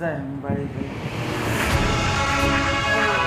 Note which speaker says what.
Speaker 1: जय हिंद भाई जय